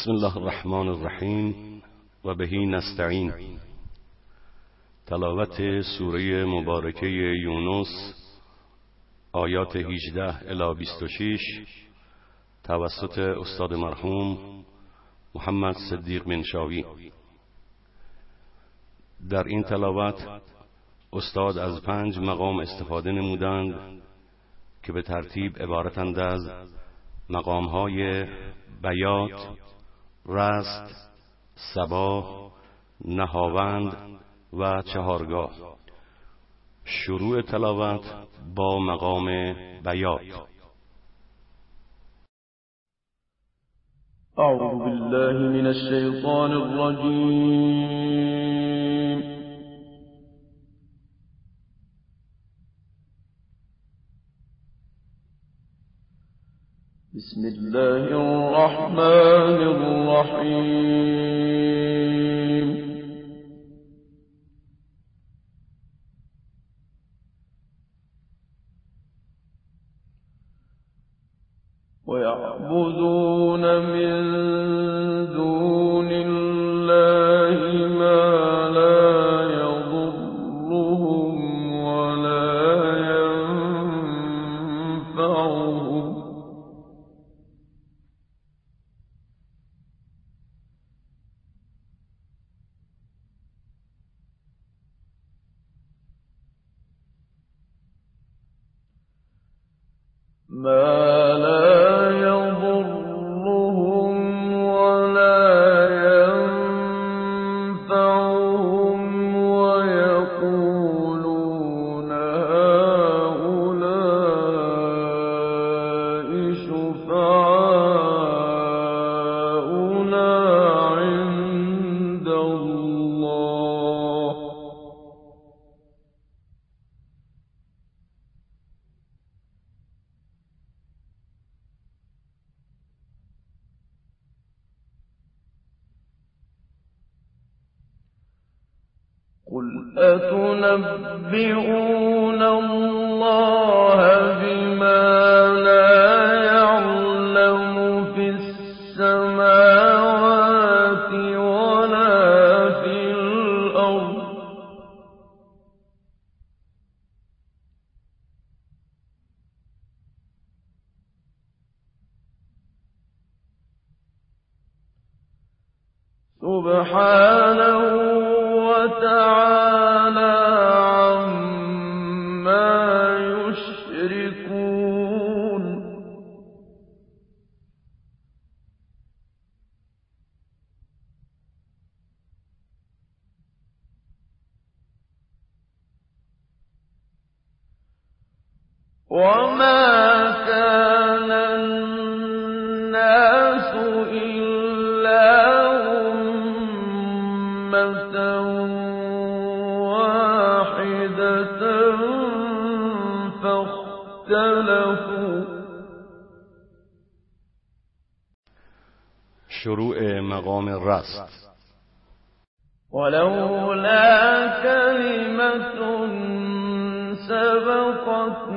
بسم الله الرحمن الرحیم و بهی نستعین. تلاوت سوره مبارکه یونس آیات 18 الی 26 توسط استاد مرحوم محمد صدیق منشاوی در این تلاوت استاد از پنج مقام استفاده نمودند که به ترتیب عبارتند از مقامهای بیات رست سبا نهاوند و چهارگاه. شروع تلاوت با مقام بیات. اعوذ بالله من الشیطان الرجیم. بسم الله الرحمن الرحيم. ويعبدون من دون شروع مقام رست ولولا كلمة سبقت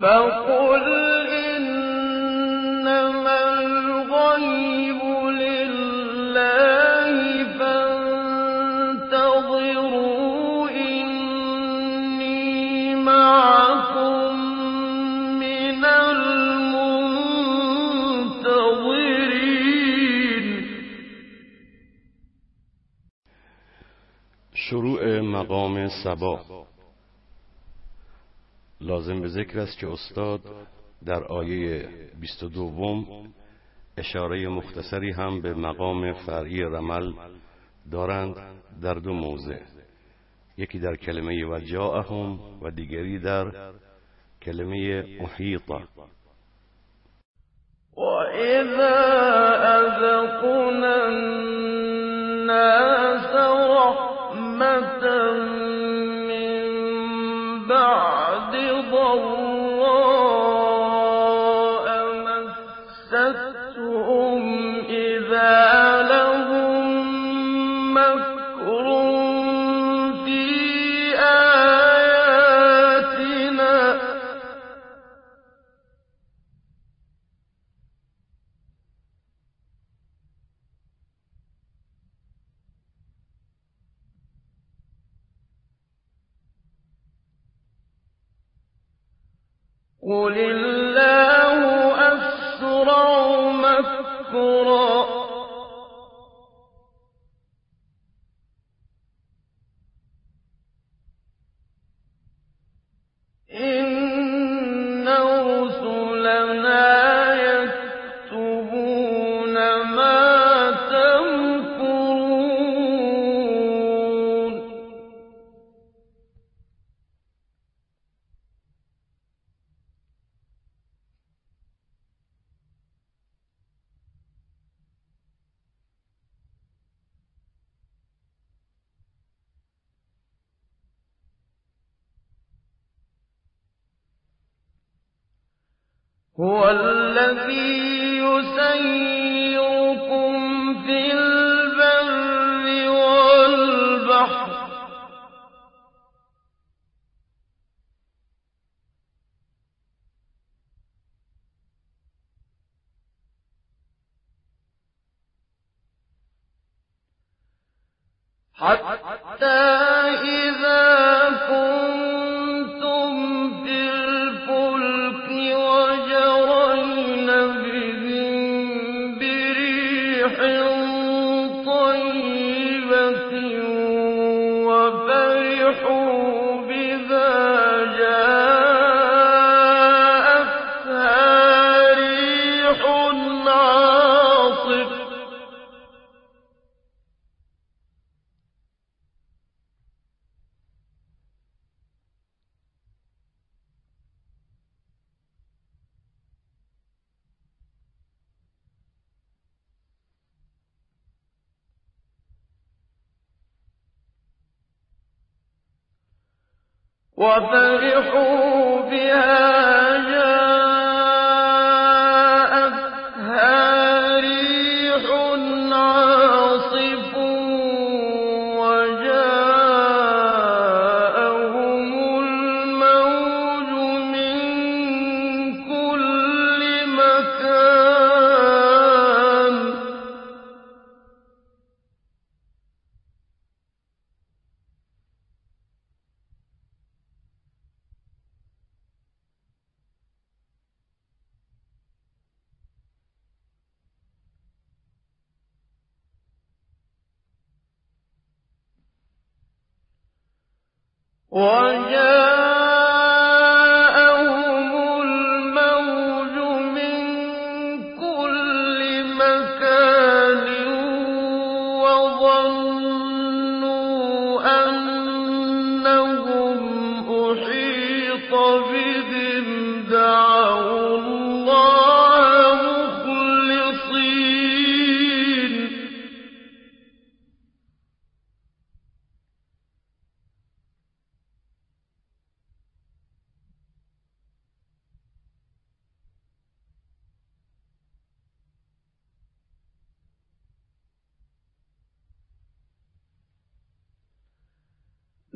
فقل إنما الغيب لله فانتظروا إني معكم من المنتظرين. شروع مقام سبا. لازم به ذکر است که استاد در آیه 22 اشاره مختصری هم به مقام فرعی رمل دارند در دو موضع. یکی در کلمه و جاءهم و دیگری در کلمه احیطه وإذا أذقنا الناس هو الذي يسيركم في البر والبحر. حتى وفرحوا وجاءهم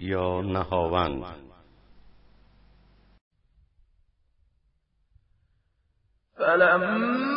یا نهاوند. فلما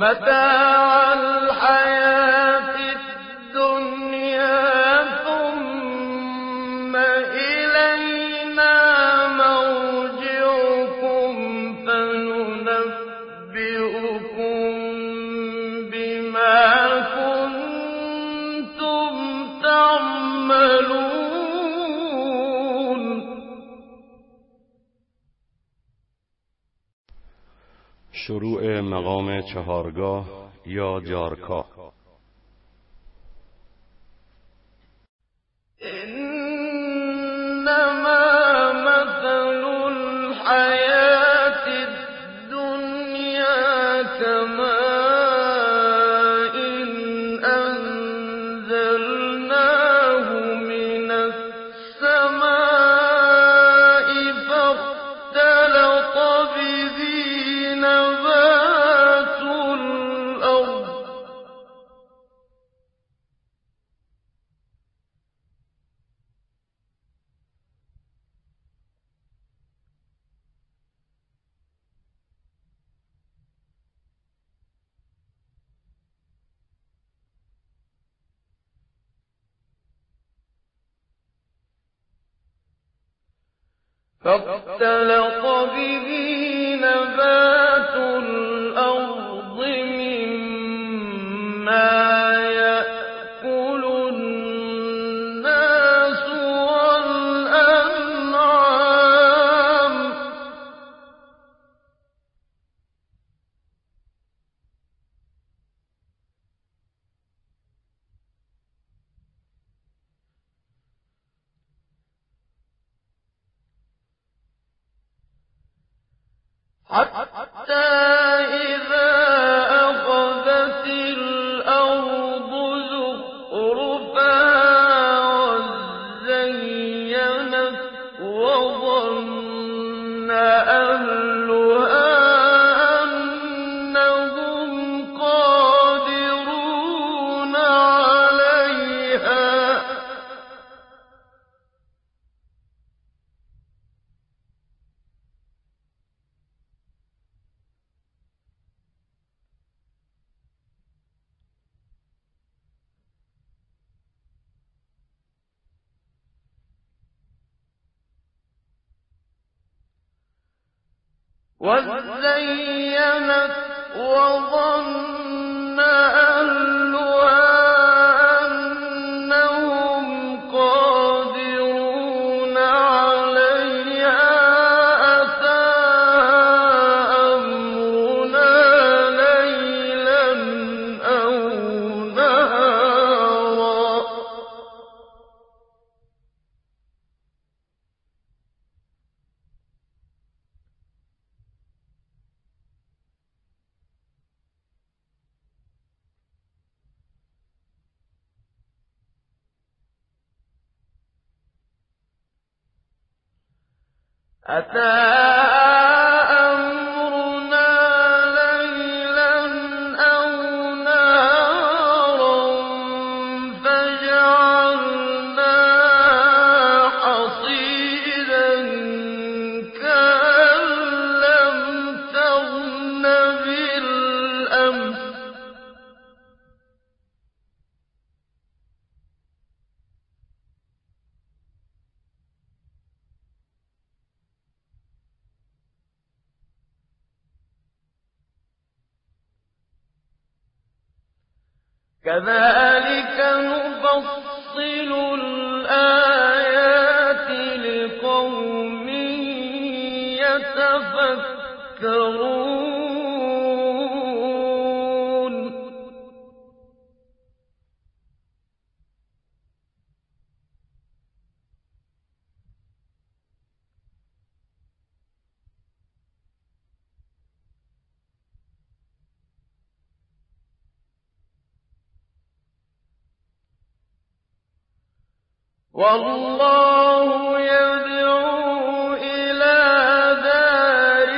متاع الحياة الدنيا ثم إلينا موجعكم فننبئكم بما كنتم تعملون. شروع مقام چهارگاه یا جارکا. فاختلط به was أتى كذلك نفصل والله يدعو إلى دار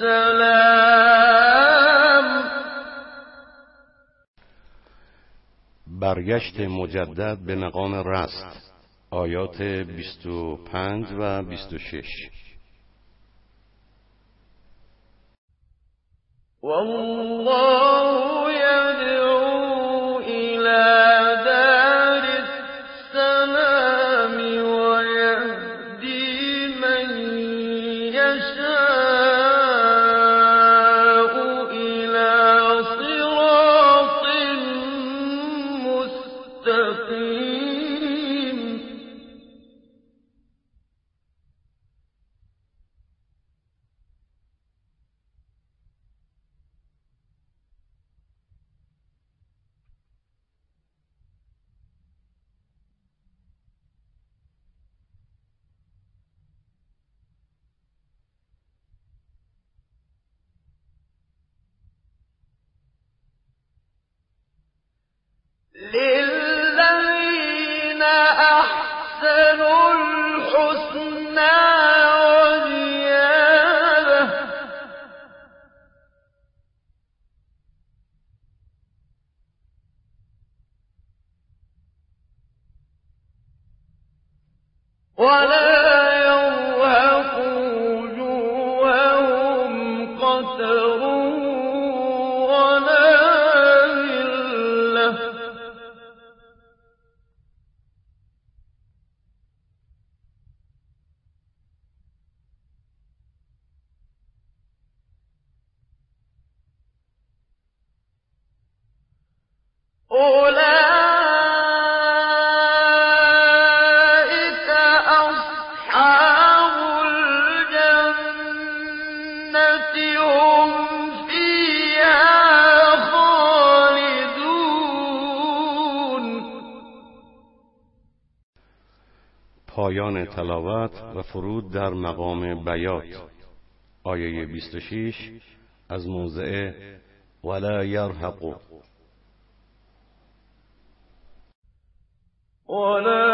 السلام. برگشت مجدد به مقام رست آیات 25 و 26 والله أحسن الحسنى. پایان تلاوت و فرود در مقام بیات. آیه 26 از موضع ولا یرهق 我的。